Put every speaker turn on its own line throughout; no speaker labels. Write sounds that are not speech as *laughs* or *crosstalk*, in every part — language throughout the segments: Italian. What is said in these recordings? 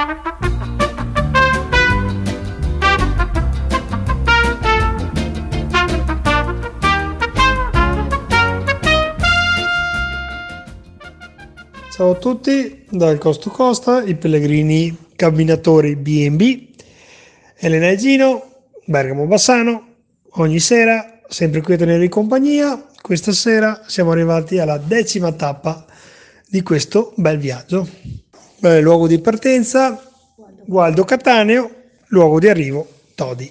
Ciao a tutti dal Costo Costa, i pellegrini camminatori B&B, Elena e Gino, Bergamo Bassano, ogni sera, sempre qui a tenervi compagnia. Questa sera siamo arrivati alla decima tappa di questo bel viaggio. Beh, luogo di partenza, Gualdo Cattaneo, luogo di arrivo, Todi.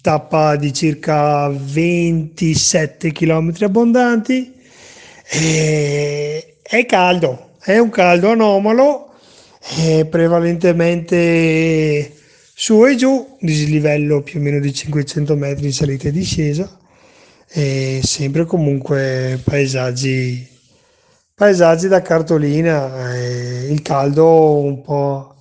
Tappa di circa 27 km abbondanti. E è caldo, è un caldo anomalo, eh, prevalentemente su e giù, dislivello più o meno di 500 metri di salita e discesa, e sempre comunque paesaggi, paesaggi da cartolina, eh, il caldo un po',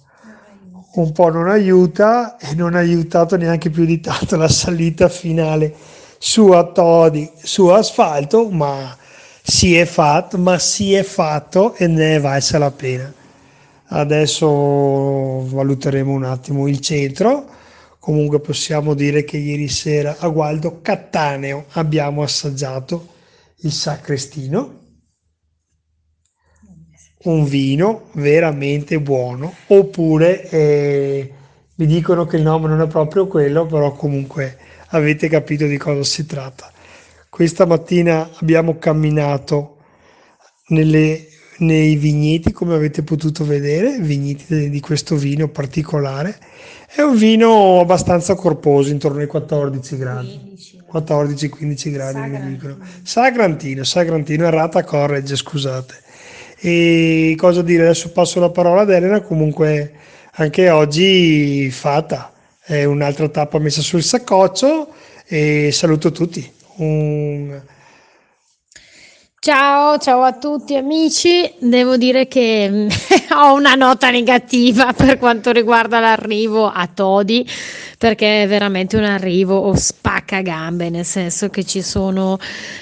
un po' non aiuta e non ha aiutato neanche più di tanto la salita finale su a Todi, su asfalto, ma si è fatto, ma si è fatto e ne è valsa la pena. Adesso valuteremo un attimo il centro. Comunque possiamo dire che ieri sera a Gualdo Cattaneo abbiamo assaggiato il Sacrestino, un vino veramente buono, oppure eh, mi dicono che il nome non è proprio quello, però comunque avete capito di cosa si tratta. Questa mattina abbiamo camminato nelle, nei vigneti, come avete potuto vedere, vigneti di questo vino particolare. È un vino abbastanza corposo, intorno ai 14 gradi. 14-15 gradi
Sagrantino.
mi dicono. Sagrantino, Sagrantino, errata corregge, scusate. E cosa dire? Adesso passo la parola ad Elena, comunque anche oggi fatta. È un'altra tappa messa sul saccoccio e saluto tutti. Un...
Ciao, ciao a tutti amici. Devo dire che mm, *laughs* ho una nota negativa per quanto riguarda l'arrivo a Todi, perché è veramente un arrivo spacca gambe, nel senso che ci sono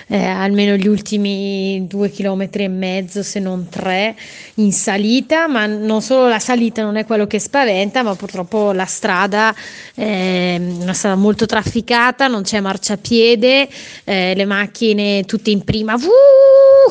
eh, almeno gli ultimi due chilometri e mezzo, se non tre, in salita, ma non solo la salita non è quello che spaventa, ma purtroppo la strada è una strada molto trafficata, non c'è marciapiede, eh, le macchine tutte in prima, uh,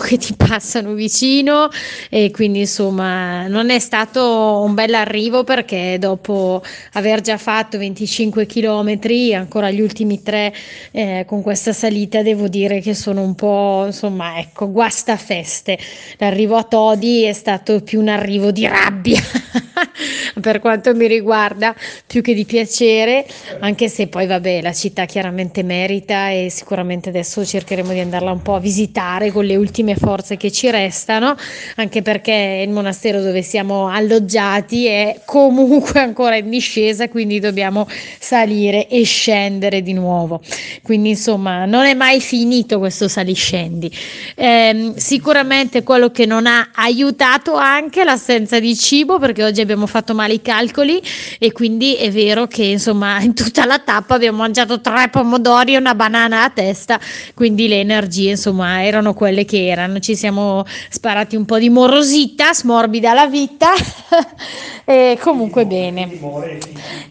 che ti passano vicino e quindi insomma non è stato un bel arrivo perché dopo aver già fatto 25 km, ancora gli ultimi tre eh, con questa salita devo dire che sono un po' insomma ecco guastafeste. L'arrivo a Todi è stato più un arrivo di rabbia *laughs* *laughs* per quanto mi riguarda più che di piacere anche se poi vabbè la città chiaramente merita e sicuramente adesso cercheremo di andarla un po' a visitare con le ultime forze che ci restano anche perché il monastero dove siamo alloggiati è comunque ancora in discesa quindi dobbiamo salire e scendere di nuovo. Quindi insomma non è mai finito questo saliscendi. Ehm, sicuramente quello che non ha aiutato anche l'assenza di cibo perché oggi abbiamo fatto male i calcoli e quindi è vero che insomma in tutta la tappa abbiamo mangiato tre pomodori e una banana a testa quindi le energie insomma erano quelle che erano. Ci siamo sparati un po' di morosità smorbida la vita *laughs* e comunque bene.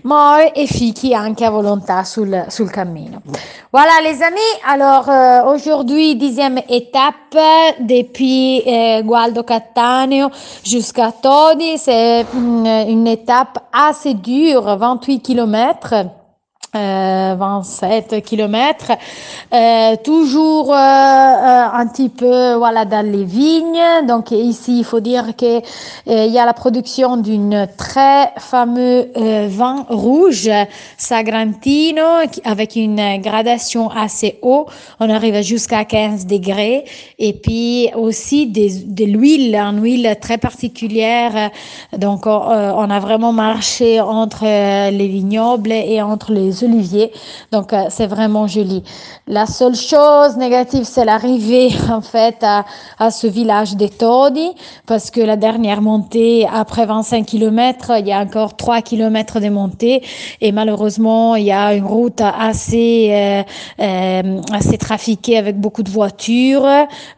more et fichi anche a volontà sul, sul cammino. Voilà les amis, alors euh, aujourd'hui dixième étape depuis euh, Gualdo Cattaneo jusqu'à Todi, c'est une, étape assez dure, 28 kilomètres. Euh, 27 kilomètres, euh, toujours euh, euh, un petit peu voilà dans les vignes. Donc ici, il faut dire que euh, il y a la production d'une très fameux euh, vin rouge Sagrantino avec une gradation assez haut. On arrive jusqu'à 15 degrés et puis aussi des, de l'huile, une huile très particulière. Donc on, euh, on a vraiment marché entre euh, les vignobles et entre les oliviers. Donc euh, c'est vraiment joli. La seule chose négative, c'est l'arrivée *laughs* en fait à, à, ce village des Todi, parce que la dernière montée, après 25 km, il y a encore 3 km de montée et malheureusement, il y a une route assez, euh, euh, assez trafiquée avec beaucoup de voitures,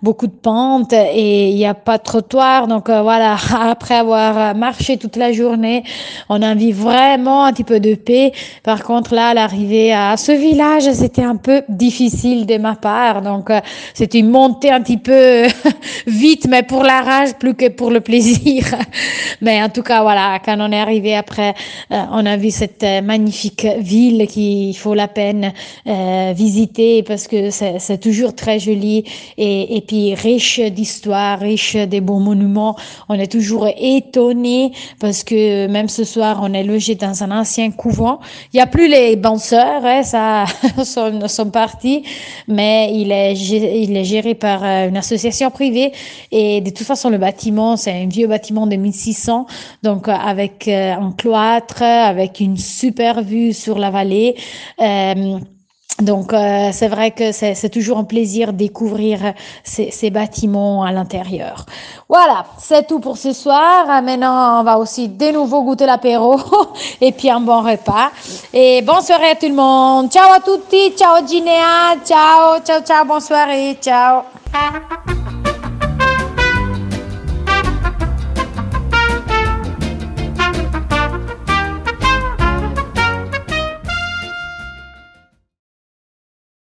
beaucoup de pentes et il n'y a pas de trottoir. Donc voilà, *laughs* après avoir marché toute la journée, on a envie vraiment un petit peu de paix. Par contre, là, l'arrivée à ce village, c'était un peu difficile de ma part. Donc, euh, c'était une montée un petit peu *laughs* vite, mais pour la rage plus que pour le plaisir. *laughs* mais en tout cas, voilà, quand on est arrivé après, euh, on a vu cette euh, magnifique ville qu'il faut la peine visiter parce que c'est toujours très joli et, et puis riche d'histoire, riche des beaux monuments. On est toujours étonné parce que même ce soir, on est logé dans un ancien couvent. Il n'y a plus les penseurs, hein, ça *laughs* sont, sont partis, mais il est, il est géré par euh, une association privée. Et de toute façon, le bâtiment, c'est un vieux bâtiment de 1600, donc euh, avec euh, un cloître, avec une super vue sur la vallée. Euh, donc euh, c'est vrai que c'est toujours un plaisir découvrir ces, ces bâtiments à l'intérieur. Voilà, c'est tout pour ce soir. Maintenant, on va aussi de nouveau goûter l'apéro *laughs* et puis un bon repas. Et bonne soirée à tout le monde. Ciao à tutti, ciao Ginea, ciao, ciao, ciao, bonne soirée, ciao.